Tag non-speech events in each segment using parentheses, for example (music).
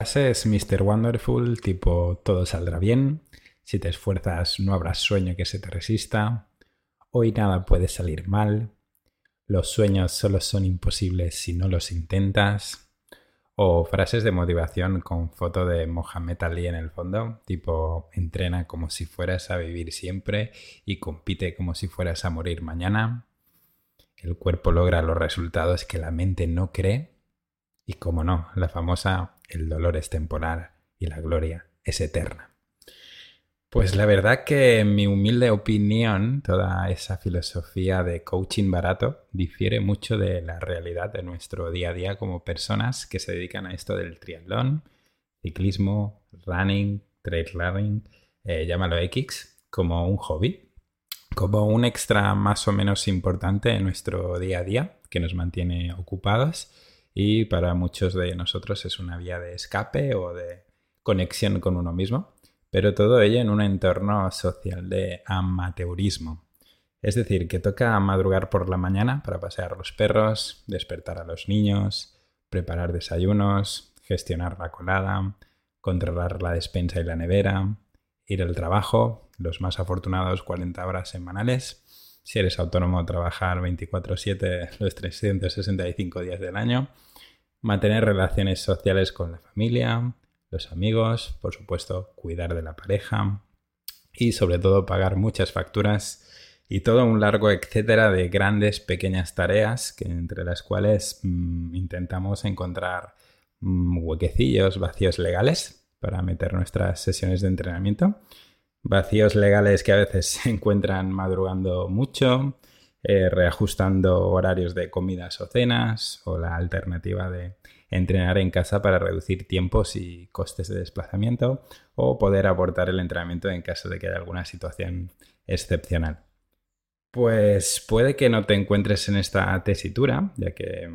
es Mr. Wonderful, tipo todo saldrá bien, si te esfuerzas no habrá sueño que se te resista, hoy nada puede salir mal, los sueños solo son imposibles si no los intentas, o frases de motivación con foto de Mohamed Ali en el fondo, tipo entrena como si fueras a vivir siempre y compite como si fueras a morir mañana. El cuerpo logra los resultados que la mente no cree. Y como no, la famosa el dolor es temporal y la gloria es eterna. Pues la verdad que en mi humilde opinión, toda esa filosofía de coaching barato difiere mucho de la realidad de nuestro día a día como personas que se dedican a esto del triatlón, ciclismo, running, trail running, eh, llámalo X, como un hobby, como un extra más o menos importante en nuestro día a día que nos mantiene ocupados y para muchos de nosotros es una vía de escape o de conexión con uno mismo, pero todo ello en un entorno social de amateurismo. Es decir, que toca madrugar por la mañana para pasear los perros, despertar a los niños, preparar desayunos, gestionar la colada, controlar la despensa y la nevera, ir al trabajo, los más afortunados 40 horas semanales, si eres autónomo trabajar 24/7 los 365 días del año, mantener relaciones sociales con la familia, los amigos, por supuesto, cuidar de la pareja y sobre todo pagar muchas facturas y todo un largo etcétera de grandes, pequeñas tareas que entre las cuales mm, intentamos encontrar mm, huequecillos, vacíos legales para meter nuestras sesiones de entrenamiento. Vacíos legales que a veces (laughs) se encuentran madrugando mucho, eh, reajustando horarios de comidas o cenas o la alternativa de entrenar en casa para reducir tiempos y costes de desplazamiento o poder aportar el entrenamiento en caso de que haya alguna situación excepcional. Pues puede que no te encuentres en esta tesitura, ya que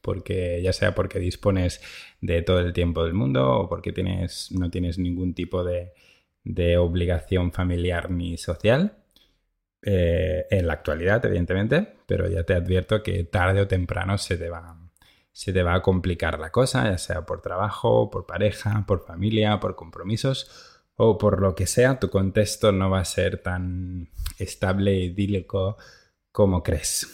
porque ya sea porque dispones de todo el tiempo del mundo o porque tienes, no tienes ningún tipo de obligación familiar ni social, eh, en la actualidad, evidentemente, pero ya te advierto que tarde o temprano se te, va, se te va a complicar la cosa, ya sea por trabajo, por pareja, por familia, por compromisos o por lo que sea, tu contexto no va a ser tan estable y idílico como crees.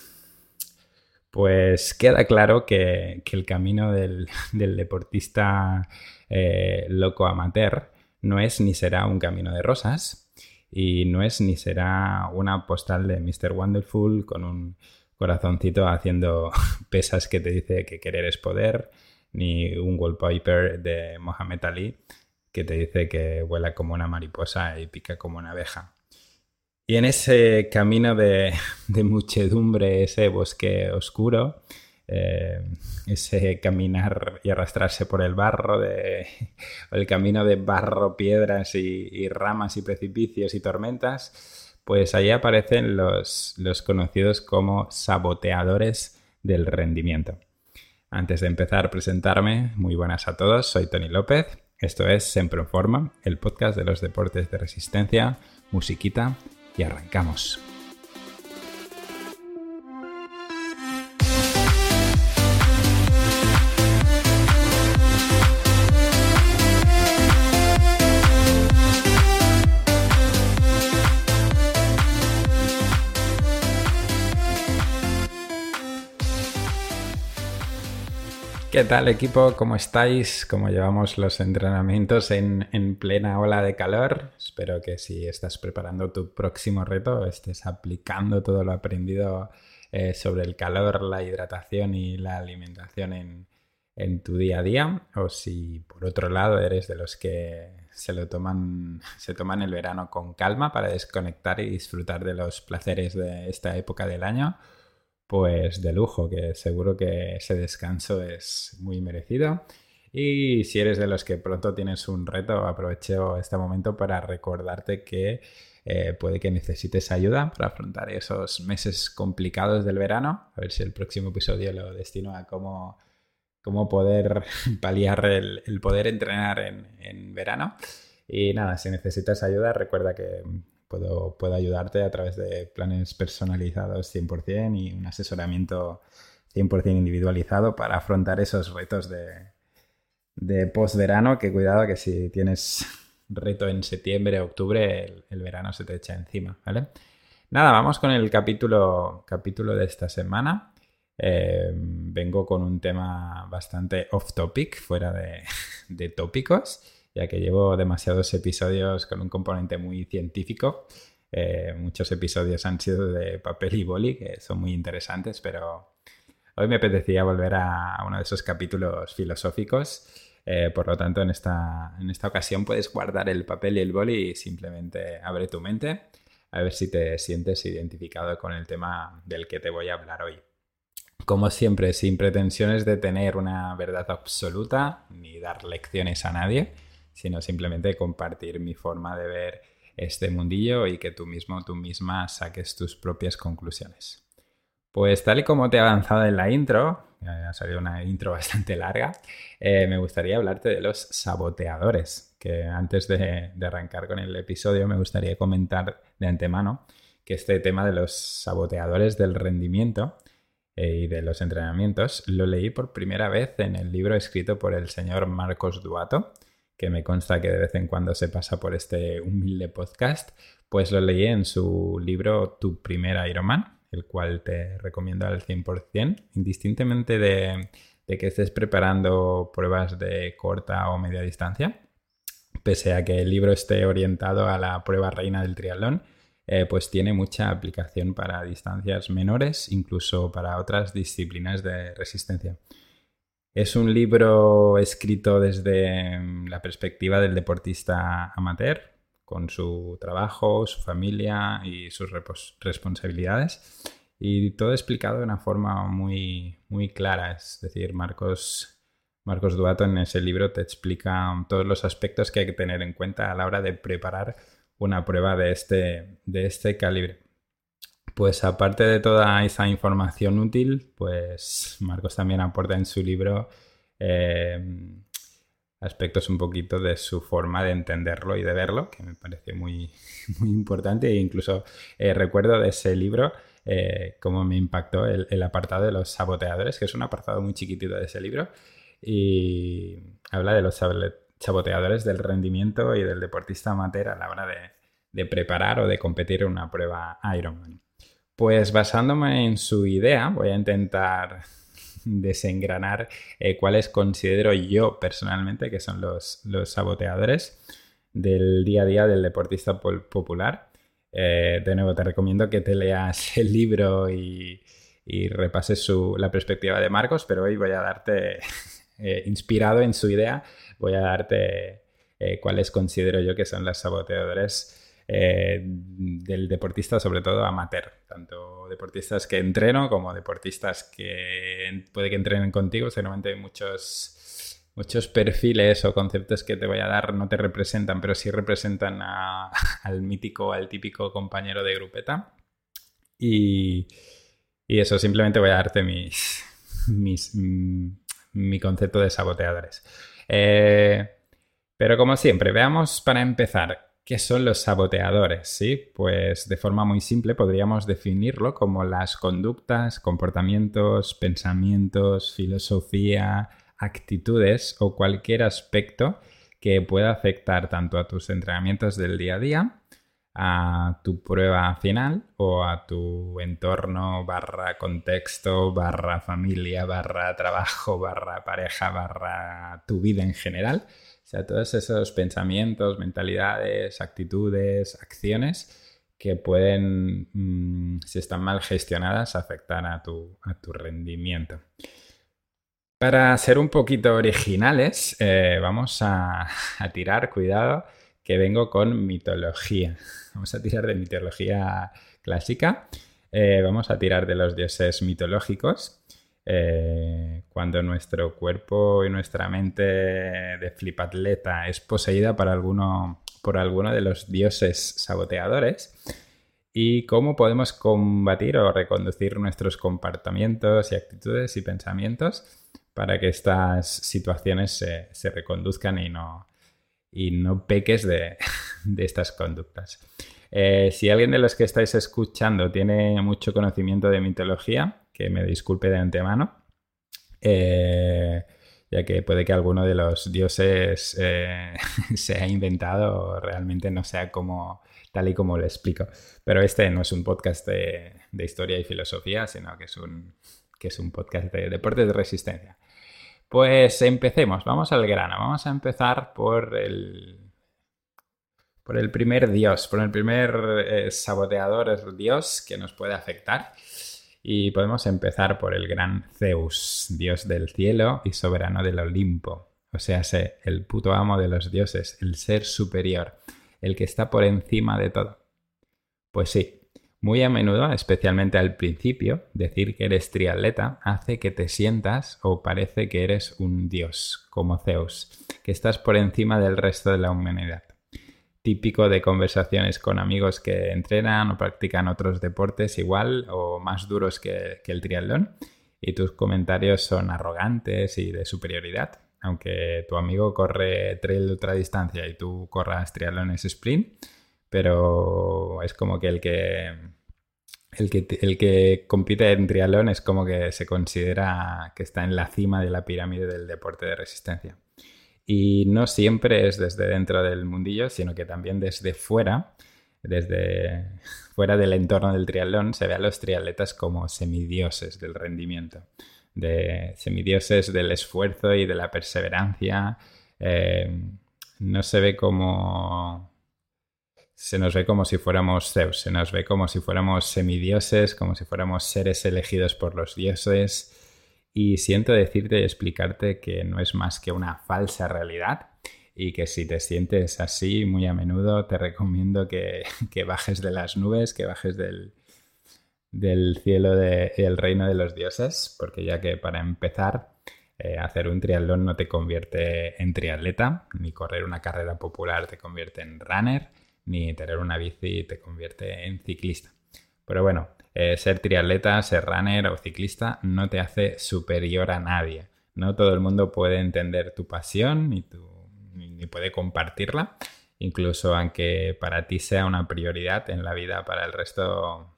Pues queda claro que, el camino del, deportista eh, loco amateur no es ni será un camino de rosas, y no es ni será una postal de Mr. Wonderful con un corazoncito haciendo (laughs) pesas que te dice que querer es poder, ni un wallpaper de Mohamed Ali que te dice que vuela como una mariposa y pica como una abeja. Y en ese camino de, (laughs) de muchedumbre, ese bosque oscuro, eh, ese caminar y arrastrarse por el barro, de, (laughs) el camino de barro, piedras y, ramas y precipicios y tormentas, pues ahí aparecen los, los conocidos como saboteadores del rendimiento. Antes de empezar a presentarme, muy buenas a todos, soy Tony López, esto es Siempre en Forma, el podcast de los deportes de resistencia, musiquita y arrancamos. ¿Qué tal equipo? ¿Cómo estáis? ¿Cómo llevamos los entrenamientos en, plena ola de calor? Espero que si estás preparando tu próximo reto estés aplicando todo lo aprendido eh, sobre el calor, la hidratación y la alimentación en, en, tu día a día. O si por otro lado eres de los que se lo toman, se toman el verano con calma para desconectar y disfrutar de los placeres de esta época del año pues de lujo, que seguro que ese descanso es muy merecido. Y si eres de los que pronto tienes un reto, aprovecho este momento para recordarte que eh, puede que necesites ayuda para afrontar esos meses complicados del verano. A ver si el próximo episodio lo destino a cómo, cómo poder (laughs) paliar el, poder entrenar en, en verano. Y nada, si necesitas ayuda, recuerda que puedo, puedo ayudarte a través de planes personalizados 100% y un asesoramiento 100% individualizado para afrontar esos retos de, de post-verano, que cuidado que si tienes (laughs) reto en septiembre, octubre, el, verano se te echa encima, ¿vale? Nada, vamos con el capítulo, capítulo de esta semana. Eh, vengo con un tema bastante off topic, fuera de, (laughs) tópicos, ya que llevo demasiados episodios con un componente muy científico. Eh, muchos episodios han sido de papel y boli, que son muy interesantes, pero hoy me apetecía volver a uno de esos capítulos filosóficos eh, por lo tanto, en esta, en esta ocasión puedes guardar el papel y el boli y simplemente abre tu mente a ver si te sientes identificado con el tema del que te voy a hablar hoy. Como siempre, sin pretensiones de tener una verdad absoluta ni dar lecciones a nadie, sino simplemente compartir mi forma de ver este mundillo y que tú mismo, tú misma saques tus propias conclusiones. Pues tal y como te he avanzado en la intro, ha salido una intro (laughs) bastante larga, eh, me gustaría hablarte de los saboteadores, que antes de, arrancar con el episodio me gustaría comentar de antemano que este tema de los saboteadores del rendimiento eh, y de los entrenamientos lo leí por primera vez en el libro escrito por el señor Marcos Duato, que me consta que de vez en cuando se pasa por este humilde podcast, pues lo leí en su libro Tu primer Ironman, el cual te recomiendo al 100%, indistintamente de, que estés preparando pruebas de corta o media distancia. Pese a que el libro esté orientado a la prueba reina del triatlón, eh, pues tiene mucha aplicación para distancias menores, incluso para otras disciplinas de resistencia. Es un libro escrito desde mm, la perspectiva del deportista amateur, con su trabajo, su familia y sus responsabilidades. Y todo explicado de una forma muy, muy clara. Es decir, Marcos, Marcos Duato en ese libro te explica todos los aspectos que hay que tener en cuenta a la hora de preparar una prueba de este, de este calibre. Pues aparte de toda esa información útil, pues Marcos también aporta en su libro eh, aspectos un poquito de su forma de entenderlo y de verlo, que me parece muy, (laughs) muy importante. E incluso eh, recuerdo de ese libro eh, cómo me impactó el, apartado de los saboteadores, que es un apartado muy chiquitito de ese libro. Y habla de los saboteadores del rendimiento y del deportista amateur a la hora de, de preparar o de competir en una prueba Ironman. Pues basándome en su idea, voy a intentar desengranar eh, cuáles considero yo personalmente que son los, saboteadores del día a día del deportista popular. Eh, de nuevo, te recomiendo que te leas el libro y, repases la perspectiva de Marcos, pero hoy voy a darte, (laughs) eh, inspirado en su idea, voy a darte cuáles considero yo que son los saboteadores eh, del deportista, sobre todo amateur, tanto deportistas que entreno como deportistas que puede que entrenen contigo, seguramente muchos, muchos perfiles o conceptos que te voy a dar no te representan, pero sí representan (laughs) al mítico, al típico compañero de grupeta. Y, eso, simplemente voy a darte mis, (laughs) mis, mm, mi concepto de saboteadores. Eh, pero como siempre, veamos para empezar ¿Qué son los saboteadores? Sí, pues de forma muy simple podríamos definirlo como las conductas, comportamientos, pensamientos, filosofía, actitudes o cualquier aspecto que pueda afectar tanto a tus entrenamientos del día a día, a tu prueba final o a tu entorno barra contexto, barra familia, barra trabajo, barra pareja, barra tu vida en general sea, todos esos pensamientos, mentalidades, actitudes, acciones que pueden, mm, si están mal gestionadas, afectar a tu, rendimiento. Para ser un poquito originales, eh, vamos a, tirar, cuidado, que vengo con mitología. (laughs) Vamos a tirar de mitología clásica. Eh, vamos a tirar de los dioses mitológicos. Eh, cuando nuestro cuerpo y nuestra mente de flipatleta es poseída por alguno, por alguno de los dioses saboteadores y cómo podemos combatir o reconducir nuestros comportamientos y actitudes y pensamientos para que estas situaciones se, reconduzcan y no, y no peques (laughs) de, estas conductas. Eh, si alguien de los que estáis escuchando tiene mucho conocimiento de mitología, que me disculpe de antemano. Eh, ya que puede que alguno de los dioses eh, (laughs) se ha inventado o realmente no sea como tal y como lo explico. Pero este no es un podcast de, historia y filosofía, sino que es un, que es un podcast de deportes de resistencia. Pues empecemos, vamos al grano. Vamos a empezar por el, por el primer dios, por el primer eh, saboteador dios que nos puede afectar. Y podemos empezar por el gran Zeus, dios del cielo y soberano del Olimpo. O sea, el puto amo de los dioses, el ser superior, el que está por encima de todo. Pues sí, muy a menudo, especialmente al principio, decir que eres triatleta hace que te sientas o parece que eres un dios, como Zeus, que estás por encima del resto de la humanidad típico de conversaciones con amigos que entrenan o practican otros deportes igual o más duros que, el triatlón y tus comentarios son arrogantes y de superioridad. Aunque tu amigo corre trail de ultradistancia y tú corras triatlones sprint, pero es como que el que el que, el que compite en triatlón es como que se considera que está en la cima de la pirámide del deporte de resistencia. Y no siempre es desde dentro del mundillo, sino que también desde fuera, desde fuera del entorno del triatlón, se ve a los triatletas como semidioses del rendimiento, de semidioses del esfuerzo y de la perseverancia. Eh, no se ve como se nos ve como si fuéramos Zeus, se nos ve como si fuéramos semidioses, como si fuéramos seres elegidos por los dioses, y siento decirte y explicarte que no es más que una falsa realidad y que si te sientes así muy a menudo te recomiendo que, (laughs) bajes de las nubes, que bajes del, cielo del reino de los dioses, porque ya que para empezar eh, hacer un triatlón no te convierte en triatleta, ni correr una carrera popular te convierte en runner, ni tener una bici te convierte en ciclista. Pero bueno, eh, ser triatleta, ser runner o ciclista no te hace superior a nadie. No todo el mundo puede entender tu pasión ni, ni puede compartirla, incluso aunque para ti sea una prioridad en la vida, para el resto,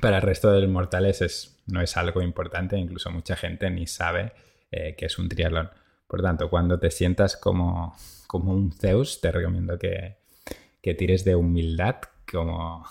para el resto de los mortales es, no es algo importante, incluso mucha gente ni sabe eh, que es un triatlón. Por tanto, cuando te sientas como, como un Zeus, te recomiendo que, que tires de humildad, como,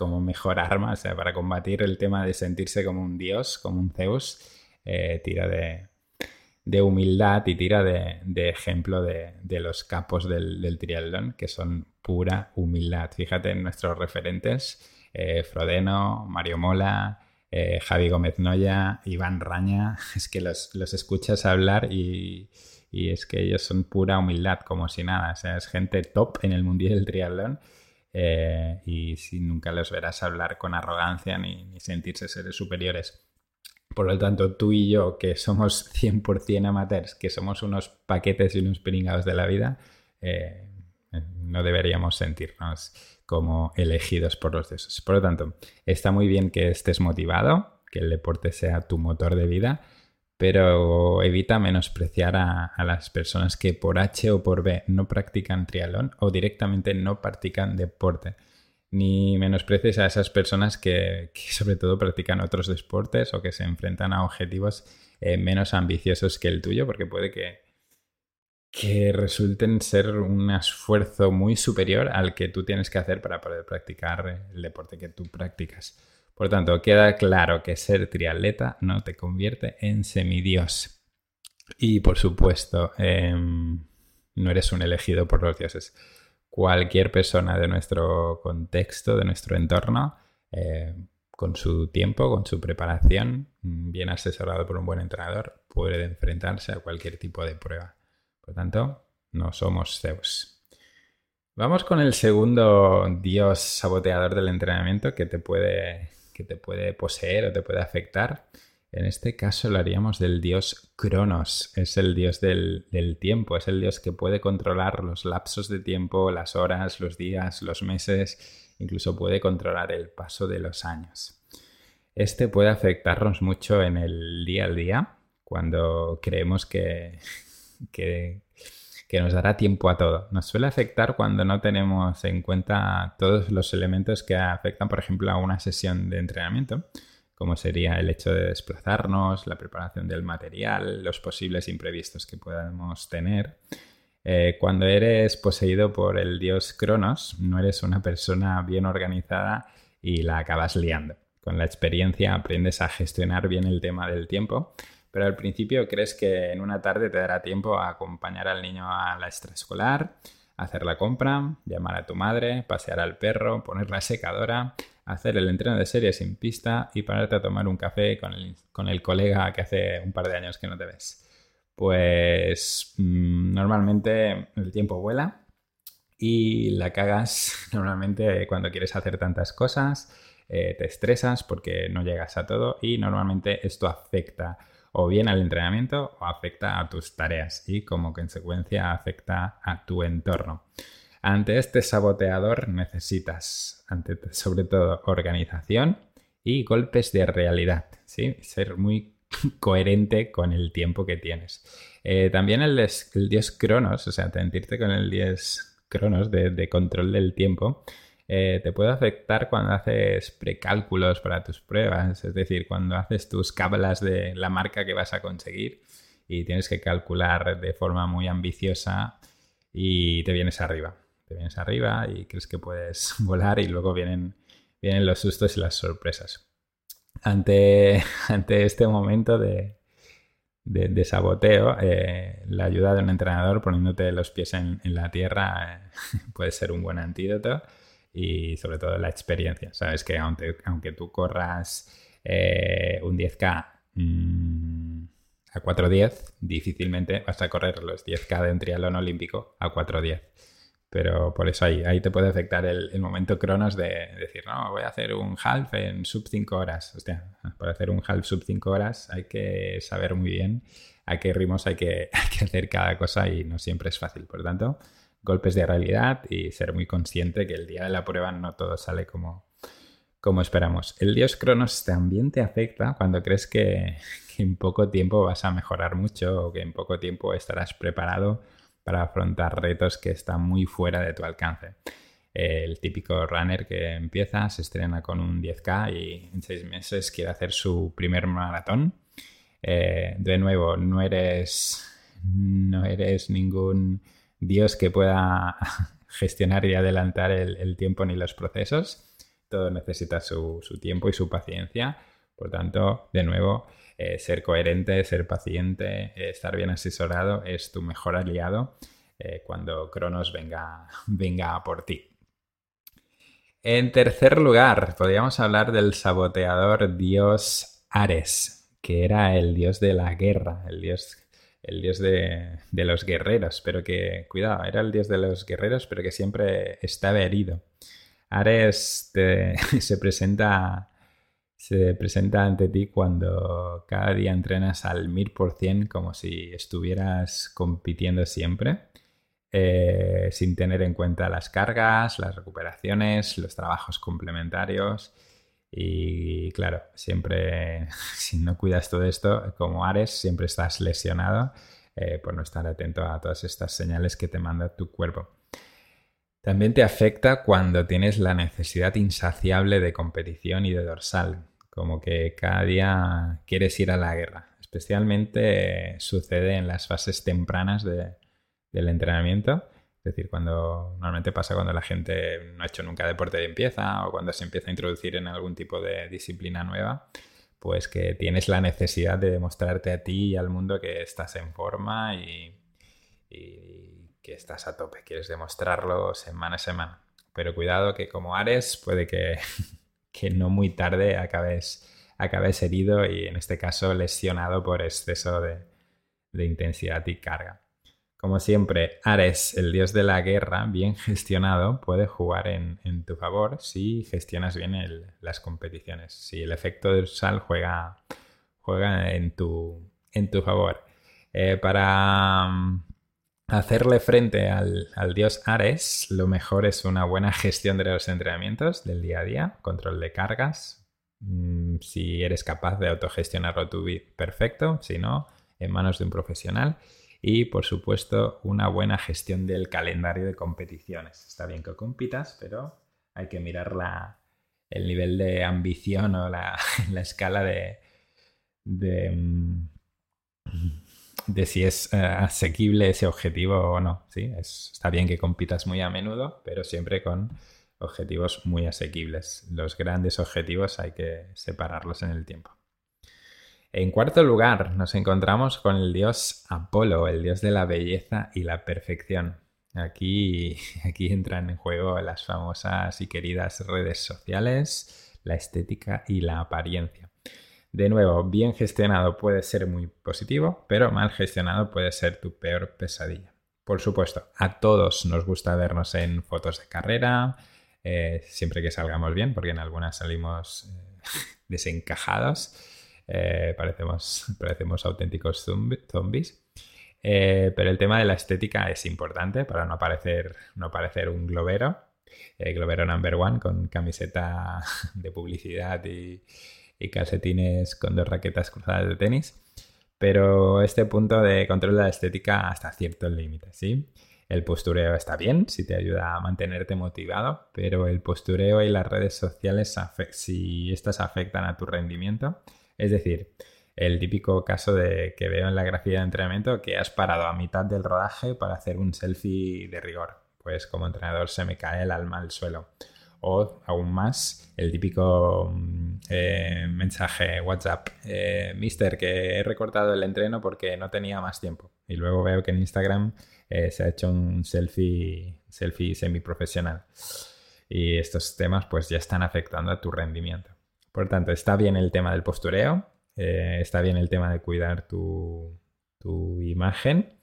como mejor arma, o sea, para combatir el tema de sentirse como un dios, como un Zeus, eh, tira de, humildad y tira de, ejemplo de, los capos del, triatlón, que son pura humildad. Fíjate en nuestros referentes, eh, Frodeno, Mario Mola, eh, Javi Gómez Noya, Iván Raña, (laughs) es que los, escuchas hablar y, y, es que ellos son pura humildad, como si nada, o sea, es gente top en el mundial del triatlón eh, y si nunca los verás hablar con arrogancia ni, sentirse seres superiores. Por lo tanto, tú y yo, que somos (laughs) 100% amateurs, que somos unos paquetes y unos pringados de la vida, eh, no deberíamos sentirnos como elegidos por los dioses. Por lo tanto, está muy bien que estés motivado, que el deporte sea tu motor de vida, pero evita menospreciar a, las personas que por H o por B no practican triatlón o directamente no practican deporte. Ni menosprecies a esas personas que, sobre todo practican otros deportes o que se enfrentan a objetivos eh, menos ambiciosos que el tuyo, porque puede que, que resulten ser un esfuerzo muy superior al que tú tienes que hacer para poder practicar el deporte que tú practicas. Por tanto, queda claro que ser triatleta no te convierte en semidios. Y por supuesto, em, no eres un elegido por los dioses. Cualquier persona de nuestro contexto, de nuestro entorno, eh, con su tiempo, con su preparación, bien asesorado por un buen entrenador, puede enfrentarse a cualquier tipo de prueba. Por tanto, no somos Zeus. Vamos con el segundo dios saboteador del entrenamiento que te puede que te puede poseer o te puede afectar. En este caso lo haríamos del dios Cronos, es el dios del, tiempo, es el dios que puede controlar los lapsos de tiempo, las horas, los días, los meses, incluso puede controlar el paso de los años. Este puede afectarnos mucho en el día a día, cuando creemos que, que que nos dará tiempo a todo. Nos suele afectar cuando no tenemos en cuenta todos los elementos que afectan, por ejemplo, a una sesión de entrenamiento, como sería el hecho de desplazarnos, la preparación del material, los posibles imprevistos que podamos tener. Eh, cuando eres poseído por el dios Cronos, no eres una persona bien organizada y la acabas liando. Con la experiencia aprendes a gestionar bien el tema del tiempo, pero al principio crees que en una tarde te dará tiempo a acompañar al niño a la extraescolar, hacer la compra, llamar a tu madre, pasear al perro, poner la secadora, hacer el entreno de serie sin pista y pararte a tomar un café con el, con el colega que hace un par de años que no te ves. Pues mm, normalmente el tiempo vuela y la cagas (laughs) normalmente cuando quieres hacer tantas cosas, eh, te estresas porque no llegas a todo y normalmente esto afecta o bien al entrenamiento o afecta a tus tareas y como consecuencia afecta a tu entorno. Ante este saboteador necesitas, ante, sobre todo, organización y golpes de realidad, ¿sí? Ser muy (laughs) coherente con el tiempo que tienes. Eh, también el, el, dios Cronos, o sea, sentirte con el dios Cronos de, control del tiempo, eh, te puede afectar cuando haces precálculos para tus pruebas, es decir, cuando haces tus cábalas de la marca que vas a conseguir y tienes que calcular de forma muy ambiciosa y te vienes arriba te vienes arriba y crees que puedes (laughs) volar y luego vienen, vienen los sustos y las sorpresas. Ante, (laughs) ante este momento de, de, saboteo, eh, la ayuda de un entrenador poniéndote los pies en, la tierra eh, (laughs) puede ser un buen antídoto y sobre todo la experiencia. Sabes que aunque, aunque tú corras eh, un 10K mm, a 4.10, difícilmente vas a correr los 10K de un triatlón olímpico a 4.10. Pero por eso ahí, ahí te puede afectar el, momento cronos de decir, no, voy a hacer un half en sub 5 horas. Hostia, para hacer un half sub 5 horas hay que saber muy bien a qué ritmos hay que, (laughs) hacer cada cosa y no siempre es fácil. Por lo tanto, golpes de realidad y ser muy consciente que el día de la prueba no todo sale como, como esperamos. El dios Cronos también te afecta cuando crees que, en poco tiempo vas a mejorar mucho o que en poco tiempo estarás preparado para afrontar retos que están muy fuera de tu alcance. El típico runner que empieza, se estrena con un 10K y en seis meses quiere hacer su primer maratón. Eh, de nuevo, no eres, no eres ningún dios que pueda (laughs) gestionar y adelantar el, tiempo ni los procesos. Todo necesita su, tiempo y su paciencia. Por tanto, de nuevo, eh, ser coherente, ser paciente, eh, estar bien asesorado es tu mejor aliado eh, cuando Cronos venga, (laughs) venga por ti. En tercer lugar, podríamos hablar del saboteador dios Ares, que era el dios de la guerra, el dios, el dios de, los guerreros, pero que, cuidado, era el dios de los guerreros, pero que siempre estaba herido. Ares (laughs) se presenta se presenta ante ti cuando cada día entrenas al 1000% como si estuvieras compitiendo siempre, eh, sin tener en cuenta las cargas, las recuperaciones, los trabajos complementarios. Y claro, siempre, (laughs) si no cuidas todo esto, como Ares, siempre estás lesionado eh, por no estar atento a todas estas señales que te manda tu cuerpo. También te afecta cuando tienes la necesidad insaciable de competición y de dorsal, como que cada día quieres ir a la guerra. Especialmente sucede en las fases tempranas del entrenamiento. Es decir, cuando normalmente pasa cuando la gente no ha hecho nunca deporte de empieza o cuando se empieza a introducir en algún tipo de disciplina nueva, pues que tienes la necesidad de demostrarte a ti y al mundo que estás en forma y, y que estás a tope. Quieres demostrarlo semana a semana. Pero cuidado que como Ares puede que (laughs) que no muy tarde acabes, acabes herido y en este caso lesionado por exceso de, intensidad y carga. Como siempre, Ares, el dios de la guerra, bien gestionado, puede jugar en, tu favor si gestionas bien las competiciones. Si el efecto del sal juega, juega en, tu, en tu favor. Eh, para, hacerle frente al, dios Ares, lo mejor es una buena gestión de los entrenamientos del día a día, control de cargas. Mm, si eres capaz de autogestionarlo tú, perfecto. Si no, en manos de un profesional. Y por supuesto, una buena gestión del calendario de competiciones. Está bien que compitas, pero hay que mirar la, el nivel de ambición o la, (laughs) la escala de, de, mm, si es eh, asequible ese objetivo o no. ¿sí? está bien que compitas muy a menudo, pero siempre con objetivos muy asequibles. Los grandes objetivos hay que separarlos en el tiempo. En cuarto lugar, nos encontramos con el dios Apolo, el dios de la belleza y la perfección. Aquí, (laughs) aquí entran en juego las famosas y queridas redes sociales, la estética y la apariencia. De nuevo, bien gestionado puede ser muy positivo, pero mal gestionado puede ser tu peor pesadilla. Por supuesto, a todos nos gusta vernos en fotos de carrera, eh, siempre que salgamos bien, porque en algunas salimos eh, (laughs) desencajados, eh, parecemos, (laughs) parecemos auténticos zombies. pero el tema de la estética es importante para no parecer, no parecer un globero, globero number one con camiseta (laughs) de publicidad y, y calcetines con dos raquetas cruzadas de tenis. Pero este punto de control de la estética hasta cierto límite, ¿sí? El postureo está bien, si te ayuda a mantenerte motivado, pero el postureo y las redes sociales, si estas afectan a tu rendimiento, es decir, el típico caso de que veo en la grafía de entrenamiento que has parado a mitad del rodaje para hacer un selfie de rigor. Pues como entrenador se me cae el alma al suelo o aún más el típico mm, eh, mensaje WhatsApp, eh, Mister, que he recortado el entreno porque no tenía más tiempo. Y luego veo que en Instagram eh, se ha hecho un selfie, selfie semiprofesional. Y estos temas pues ya están afectando a tu rendimiento. Por tanto, está bien el tema del postureo, está bien el tema de cuidar tu, tu imagen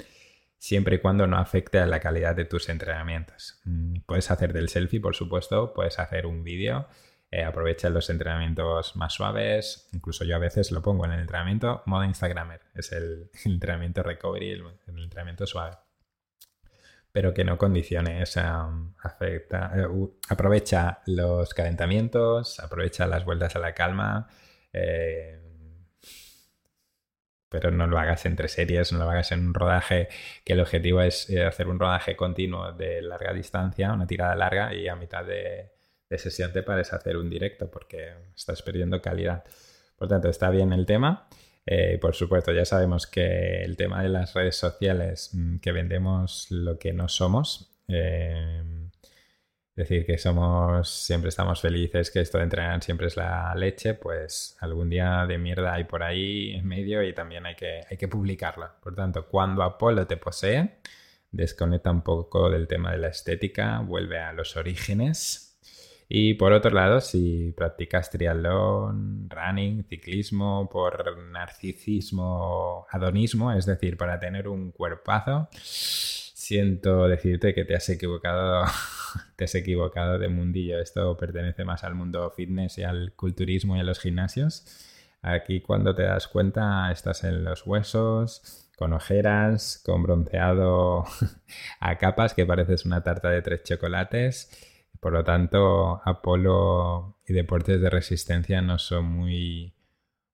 siempre y cuando no afecte a la calidad de tus entrenamientos. Mm, puedes hacer del selfie, por supuesto, puedes hacer un vídeo, eh, aprovecha los entrenamientos más suaves, incluso yo a veces lo pongo en el entrenamiento modo Instagramer, es el, (laughs) entrenamiento recovery, el, entrenamiento suave. Pero que no condicione esa afecta, eh, aprovecha los calentamientos, aprovecha las vueltas a la calma, eh, pero no lo hagas entre series, no lo hagas en un rodaje que el objetivo es eh, hacer un rodaje continuo de larga distancia, una tirada larga y a mitad de, sesión te pares a hacer un directo porque estás perdiendo calidad. Por tanto, está bien el tema. Eh, por supuesto, ya sabemos que el tema de las redes sociales, mm, que vendemos lo que no somos, eh, decir que somos, siempre estamos felices, que esto de entrenar siempre es la leche, pues algún día de mierda hay por ahí en medio y también hay que, hay que publicarla. Por tanto, cuando Apolo te posee, desconecta un poco del tema de la estética, vuelve a los orígenes. Y por otro lado, si practicas triatlón, running, ciclismo, por narcisismo, adonismo, es decir, para tener un cuerpazo, siento decirte que te has equivocado, (laughs) te has equivocado de mundillo. Esto pertenece más al mundo fitness y al culturismo y a los gimnasios. Aquí cuando te das cuenta estás en los huesos, con ojeras, con bronceado (laughs) a capas que pareces una tarta de tres chocolates. Por lo tanto, Apolo y deportes de resistencia no son muy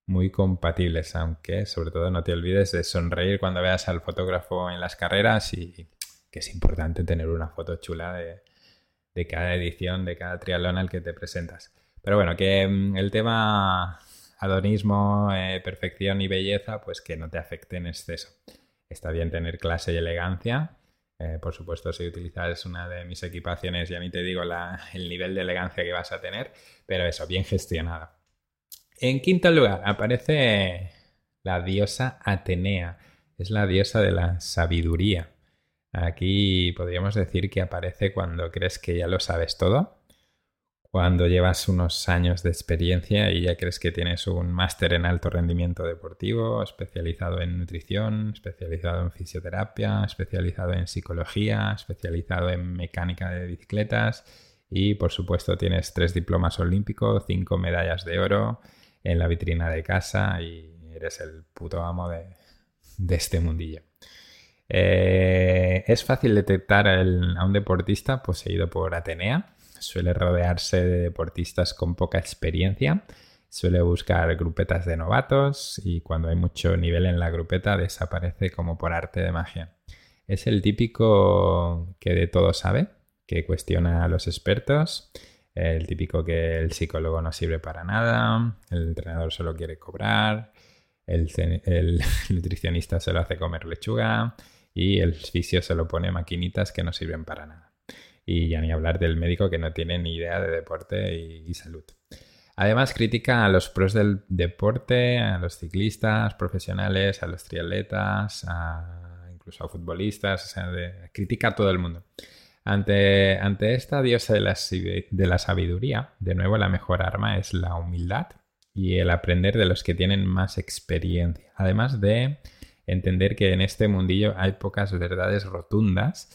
muy compatibles, aunque sobre todo no te olvides de sonreír cuando veas al fotógrafo en las carreras y que es importante tener una foto chula de, cada edición, de cada triatlón al que te presentas. Pero bueno, que mm, el tema adonismo, eh, perfección y belleza, pues que no te afecte en exceso. Está bien tener clase y elegancia. Eh, por supuesto, si utilizas una de mis equipaciones, ya ni te digo el nivel de elegancia que vas a tener, pero eso, bien gestionada. En quinto lugar, aparece la diosa Atenea. Es la diosa de la sabiduría. Aquí podríamos decir que aparece cuando crees que ya lo sabes todo, cuando llevas unos años de experiencia y ya crees que tienes un máster en alto rendimiento deportivo, especializado en nutrición, especializado en fisioterapia, especializado en psicología, especializado en mecánica de bicicletas y por supuesto tienes tres diplomas olímpicos, cinco medallas de oro en la vitrina de casa y eres el puto amo de, este mundillo. Eh, es fácil detectar a un deportista poseído por Atenea. Suele rodearse de deportistas con poca experiencia. Suele buscar grupetas de novatos y cuando hay mucho nivel en la grupeta desaparece como por arte de magia. Es el típico que de todo sabe, que cuestiona a los expertos, El típico que el psicólogo no sirve para nada, el entrenador solo quiere cobrar, el, el (laughs) nutricionista solo hace comer lechuga y el fisio solo pone maquinitas que no sirven para nada. Y ya ni hablar del médico que no tiene ni idea de deporte y, salud. Además, critica a los pros del deporte, a los ciclistas profesionales, a los triatletas, incluso a futbolistas, o sea, critica a todo el mundo. Ante, ante esta diosa de la, de la sabiduría, de nuevo la mejor arma es la humildad y el aprender de los que tienen más experiencia. Además de entender que en este mundillo hay pocas verdades rotundas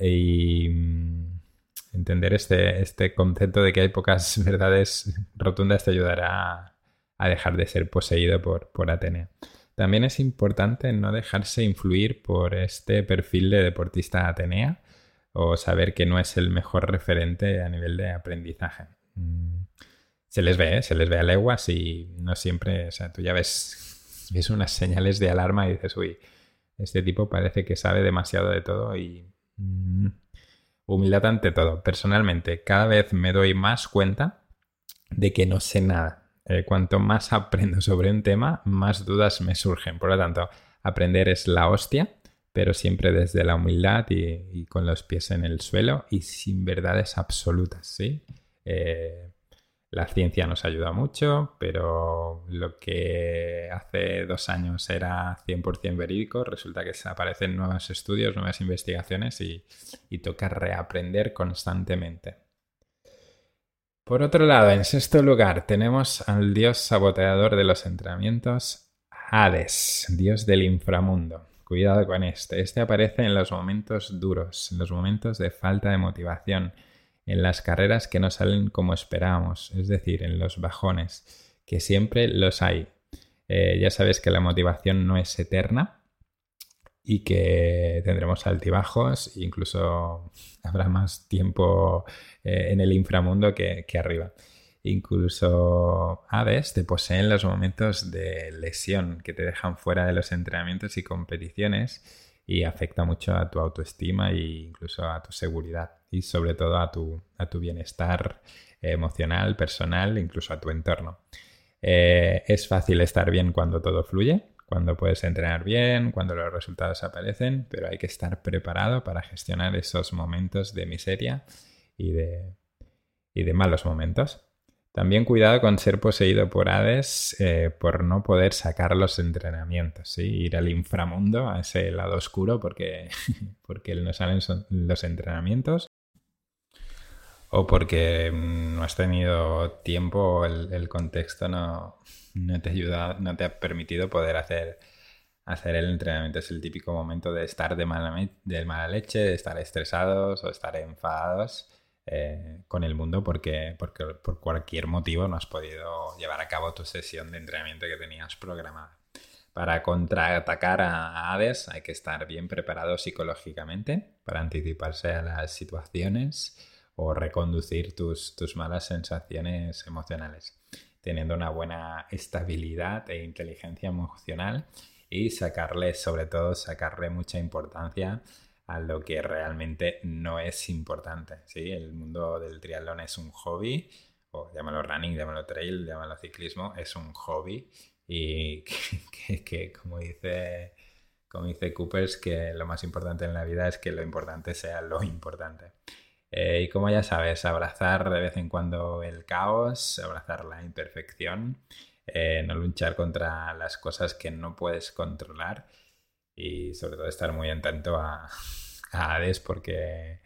y entender este, este concepto de que hay pocas (laughs) verdades rotundas te ayudará a, dejar de ser poseído por, por Atenea. También es importante no dejarse influir por este perfil de deportista Atenea o saber que no es el mejor referente a nivel de aprendizaje. Mm, se les ve, ¿eh? se les ve a leguas y no siempre, o sea, tú ya ves, (laughs) ves unas señales de alarma y dices, uy, este tipo parece que sabe demasiado de todo y mm, humildad ante todo. Personalmente, cada vez me doy más cuenta de que no sé nada. Eh, cuanto más aprendo (laughs) sobre un tema, más dudas me surgen. Por lo tanto, aprender es la hostia pero siempre desde la humildad y, con los pies en el suelo y sin verdades absolutas, ¿sí? Eh, la ciencia nos ayuda mucho, pero lo que hace dos años era 100% verídico, resulta que aparecen nuevos estudios, nuevas investigaciones y, toca reaprender constantemente. Por otro lado, en sexto lugar, tenemos al dios saboteador de los entrenamientos, Hades, dios del inframundo. Cuidado con este. Este aparece en los momentos duros, en los momentos de falta de motivación, en las carreras que no salen como esperábamos, es decir, en los bajones, que siempre los hay. Eh, ya sabes que la motivación no es eterna y que tendremos altibajos, incluso habrá más tiempo eh, en el inframundo que arriba. Incluso Hades te poseen los momentos de lesión que te dejan fuera de los entrenamientos y competiciones y afecta mucho a tu autoestima e incluso a tu seguridad y sobre todo a tu, a tu bienestar emocional, personal, incluso a tu entorno. Eh, es fácil estar bien cuando todo fluye, cuando puedes entrenar bien, cuando los resultados aparecen, pero hay que estar preparado para gestionar esos momentos de miseria y de, y de malos momentos. También cuidado con ser poseído por Hades eh, por no poder sacar los entrenamientos, ¿sí? ir al inframundo, a ese lado oscuro, porque, (laughs) porque no salen los entrenamientos o porque no has tenido tiempo, el, el contexto no, no, te ayuda, no te ha permitido poder hacer, hacer el entrenamiento. Es el típico momento de estar de mala, de mala leche, de estar estresados o estar enfadados eh, con el mundo porque, porque por cualquier motivo no has podido llevar a cabo tu sesión de entrenamiento que tenías programada. Para contraatacar a Hades hay que estar bien preparado psicológicamente para anticiparse a las situaciones o reconducir tus, tus malas sensaciones emocionales, teniendo una buena estabilidad e inteligencia emocional y sacarle, sobre todo, sacarle mucha importancia a lo que realmente no es importante. ¿sí? El mundo del triatlón es un hobby, o llámalo running, llámalo trail, llámalo ciclismo, es un hobby y (laughs) que, como dice como dice Coopers, que lo más importante en la vida es que lo importante sea lo importante. Eh, y como ya sabes, abrazar de vez en cuando el caos, abrazar la imperfección, eh, no luchar contra las cosas que no puedes controlar y sobre todo estar muy atento (laughs) a, Hades porque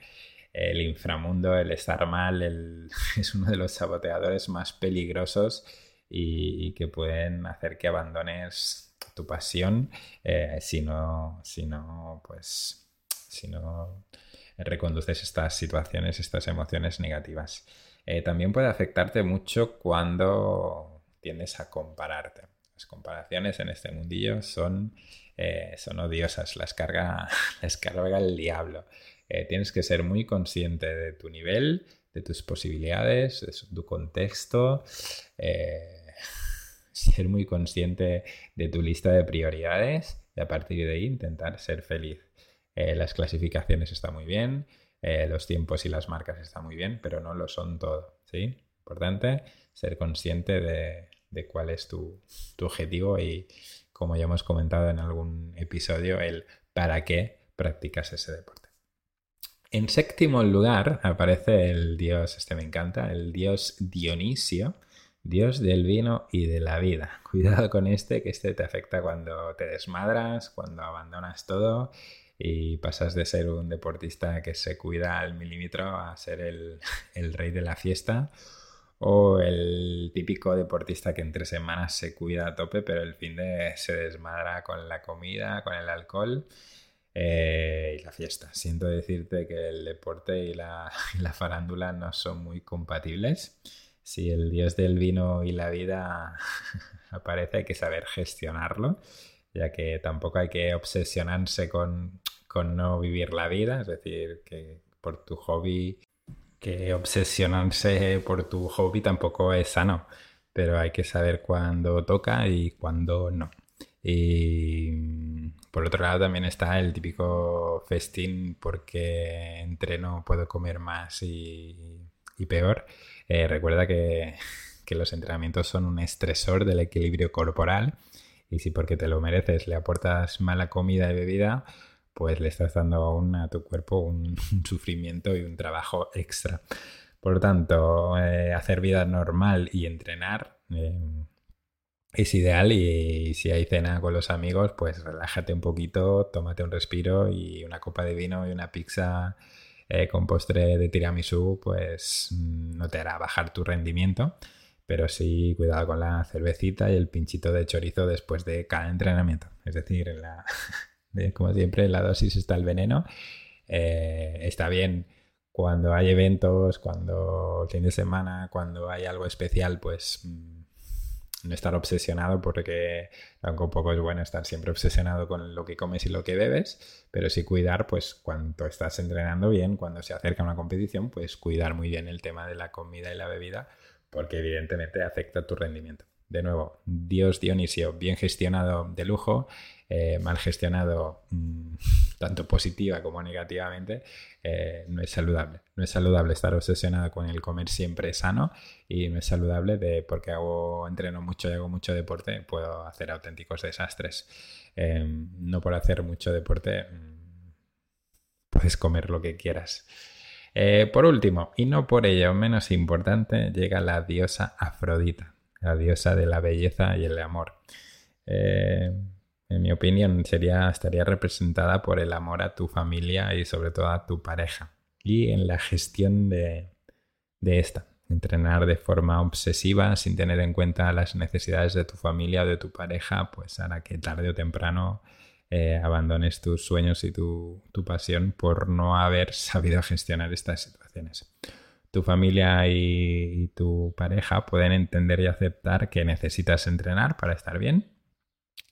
el inframundo, el estar mal, (laughs) es uno de los saboteadores más peligrosos y, que pueden hacer que abandones tu pasión eh, si no, si no, pues, si no reconduces estas situaciones, estas emociones negativas. Eh, también puede afectarte mucho cuando tiendes a compararte. Las comparaciones en este mundillo son, eh, son odiosas, las carga, (laughs) las carga el diablo. Eh, tienes que ser muy consciente de tu nivel, de tus posibilidades, de tu contexto, eh, (laughs) ser muy consciente de tu lista de prioridades y a partir de ahí intentar ser feliz. las clasificaciones están muy bien, los tiempos y las marcas están muy bien, pero no lo son todo, ¿sí? Importante ser consciente de, cuál es tu, tu, objetivo y, como ya hemos comentado en algún episodio, el para qué practicas ese deporte. En séptimo lugar aparece el dios, este me encanta, el dios Dionisio, dios del vino y de la vida. (laughs) Cuidado con este, que este te afecta cuando te desmadras, cuando abandonas todo y pasas de ser un deportista que se cuida al milímetro a ser el, (laughs) rey de la fiesta o el típico deportista que entre semanas se cuida a tope pero el fin de se desmadra con la comida, con el alcohol eh, y la fiesta. Siento decirte que el deporte y la, (laughs) y la farándula no son muy compatibles. Si el dios del vino y la vida (laughs) aparece hay que saber gestionarlo ya que tampoco hay que obsesionarse con, no vivir la vida, es decir, que por tu hobby, que obsesionarse por tu hobby tampoco es sano, pero hay que saber cuándo toca y cuándo no. Y por otro lado también está el típico festín porque entreno, puedo comer más y, peor. Eh, recuerda que, (laughs) que los entrenamientos son un estresor del equilibrio corporal y si porque te lo mereces le aportas mala comida y bebida, pues le estás dando aún a tu cuerpo un, (laughs) sufrimiento y un trabajo extra. Por lo tanto, eh, hacer vida normal y entrenar eh, es ideal y, si hay cena con los amigos, pues relájate un poquito, tómate un respiro y una copa de vino y una pizza eh, con postre de tiramisú, pues mm, no te hará bajar tu rendimiento pero sí cuidado con la cervecita y el pinchito de chorizo después de cada entrenamiento. Es decir, la, (laughs) como siempre, en la dosis está el veneno. Eh, está bien cuando hay eventos, cuando fin de semana, cuando hay algo especial, pues mm, no estar obsesionado porque tampoco es bueno estar siempre obsesionado con lo que comes y lo que bebes, pero sí cuidar, pues cuando estás entrenando bien, cuando se acerca una competición, pues cuidar muy bien el tema de la comida y la bebida porque evidentemente afecta tu rendimiento. De nuevo, Dios Dionisio, bien gestionado de lujo, eh, mal gestionado mm, (laughs) tanto positiva como negativamente, eh, no es saludable. No es saludable estar obsesionado con el comer siempre sano y no es saludable de porque hago entreno mucho y hago mucho deporte, puedo hacer auténticos desastres. Em, no por hacer mucho deporte mm, puedes comer lo que quieras. Eh, por último, y no por ello menos importante, llega la diosa Afrodita, la diosa de la belleza y el amor. En mi opinión, estaría representada por el amor a tu familia y sobre todo a tu pareja. Y en la gestión de, de esta. Entrenar de forma obsesiva sin tener en cuenta las necesidades de tu familia o de tu pareja, pues hará que tarde o temprano eh, abandones tus sueños y tu, pasión por no haber (laughs) sabido gestionar estas situaciones. Tu familia y, tu pareja pueden entender y aceptar que necesitas entrenar para estar bien.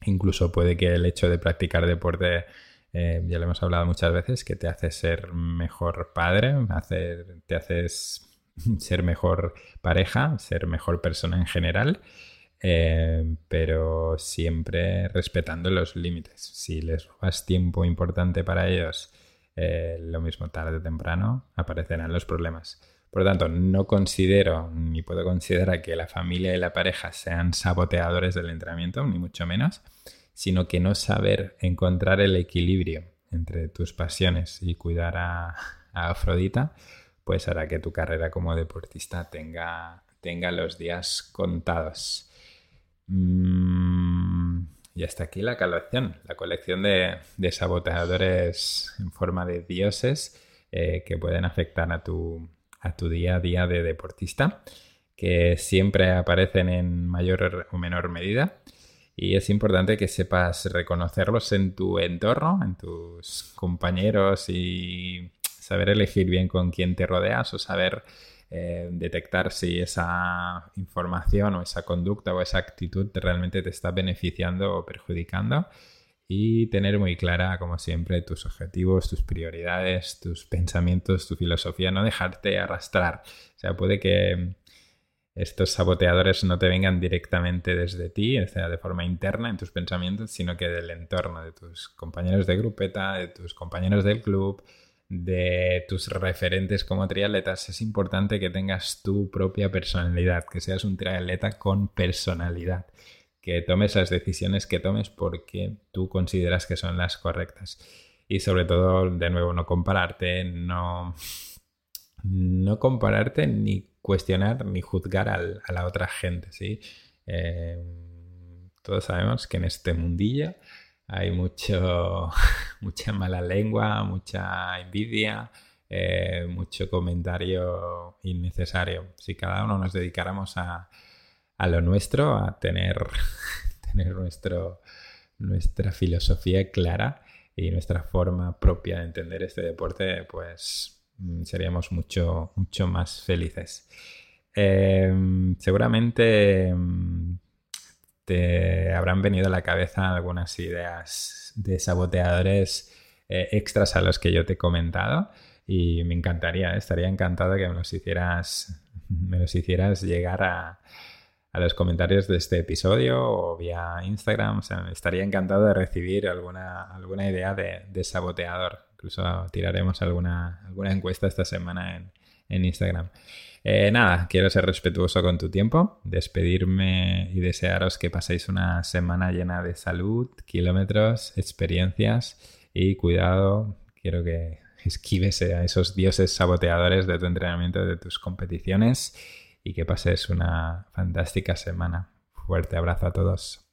Incluso puede que el hecho de practicar deporte, eh, ya lo hemos hablado muchas veces, que te hace ser mejor padre, te haces (laughs) ser mejor pareja, ser mejor persona en general eh, pero siempre respetando los límites. Si les robas tiempo importante para ellos, eh, lo mismo tarde o temprano aparecerán los problemas. Por lo tanto, no considero ni puedo considerar que la familia y la pareja sean saboteadores del entrenamiento, ni mucho menos, sino que no saber encontrar el equilibrio entre tus pasiones y cuidar a, Afrodita, pues hará que tu carrera como deportista tenga, tenga los días contados. Mm, y hasta aquí la colección, la colección de, saboteadores en forma de dioses eh, que pueden afectar a tu, a tu día a día de deportista, que siempre aparecen en mayor o menor medida. Y es importante que sepas reconocerlos en tu entorno, en tus compañeros y saber elegir bien con quién te rodeas o saber eh, detectar si esa información o esa conducta o esa actitud realmente te está beneficiando o perjudicando y tener muy clara, como siempre, tus objetivos, tus prioridades, tus pensamientos, tu filosofía, no dejarte arrastrar. O sea, puede que estos saboteadores no te vengan directamente desde ti, o sea, de forma interna en tus pensamientos, sino que del entorno, de tus compañeros de grupeta, de tus compañeros del club, de tus referentes como triatletas, es importante que tengas tu propia personalidad, que seas un triatleta con personalidad, que tomes las decisiones que tomes porque tú consideras que son las correctas. Y sobre todo, de nuevo, no compararte, no, no compararte ni cuestionar ni juzgar a la otra gente, ¿sí? Eh, todos sabemos que en este mundillo hay mucho, (laughs) mucha mala lengua, mucha envidia, eh, mucho comentario innecesario. Si cada uno nos dedicáramos a, lo nuestro, a tener, (laughs) tener nuestro, nuestra filosofía clara y nuestra forma propia de entender este deporte, pues mm, seríamos mucho, mucho más felices. Em, seguramente mm, te habrán venido a la cabeza algunas ideas de saboteadores eh, extras a los que yo te he comentado y me encantaría, estaría encantado que me los hicieras, me los hicieras llegar a, los comentarios de este episodio o vía Instagram. estaría encantado de recibir alguna, alguna idea de, saboteador. Incluso tiraremos alguna, alguna encuesta esta semana en, en Instagram. Eh, nada, quiero ser respetuoso con tu tiempo, despedirme y desearos que paséis una semana llena de salud, kilómetros, experiencias y cuidado, quiero que esquives a esos dioses saboteadores de tu entrenamiento, de tus competiciones y que pases una fantástica semana. Fuerte abrazo a todos.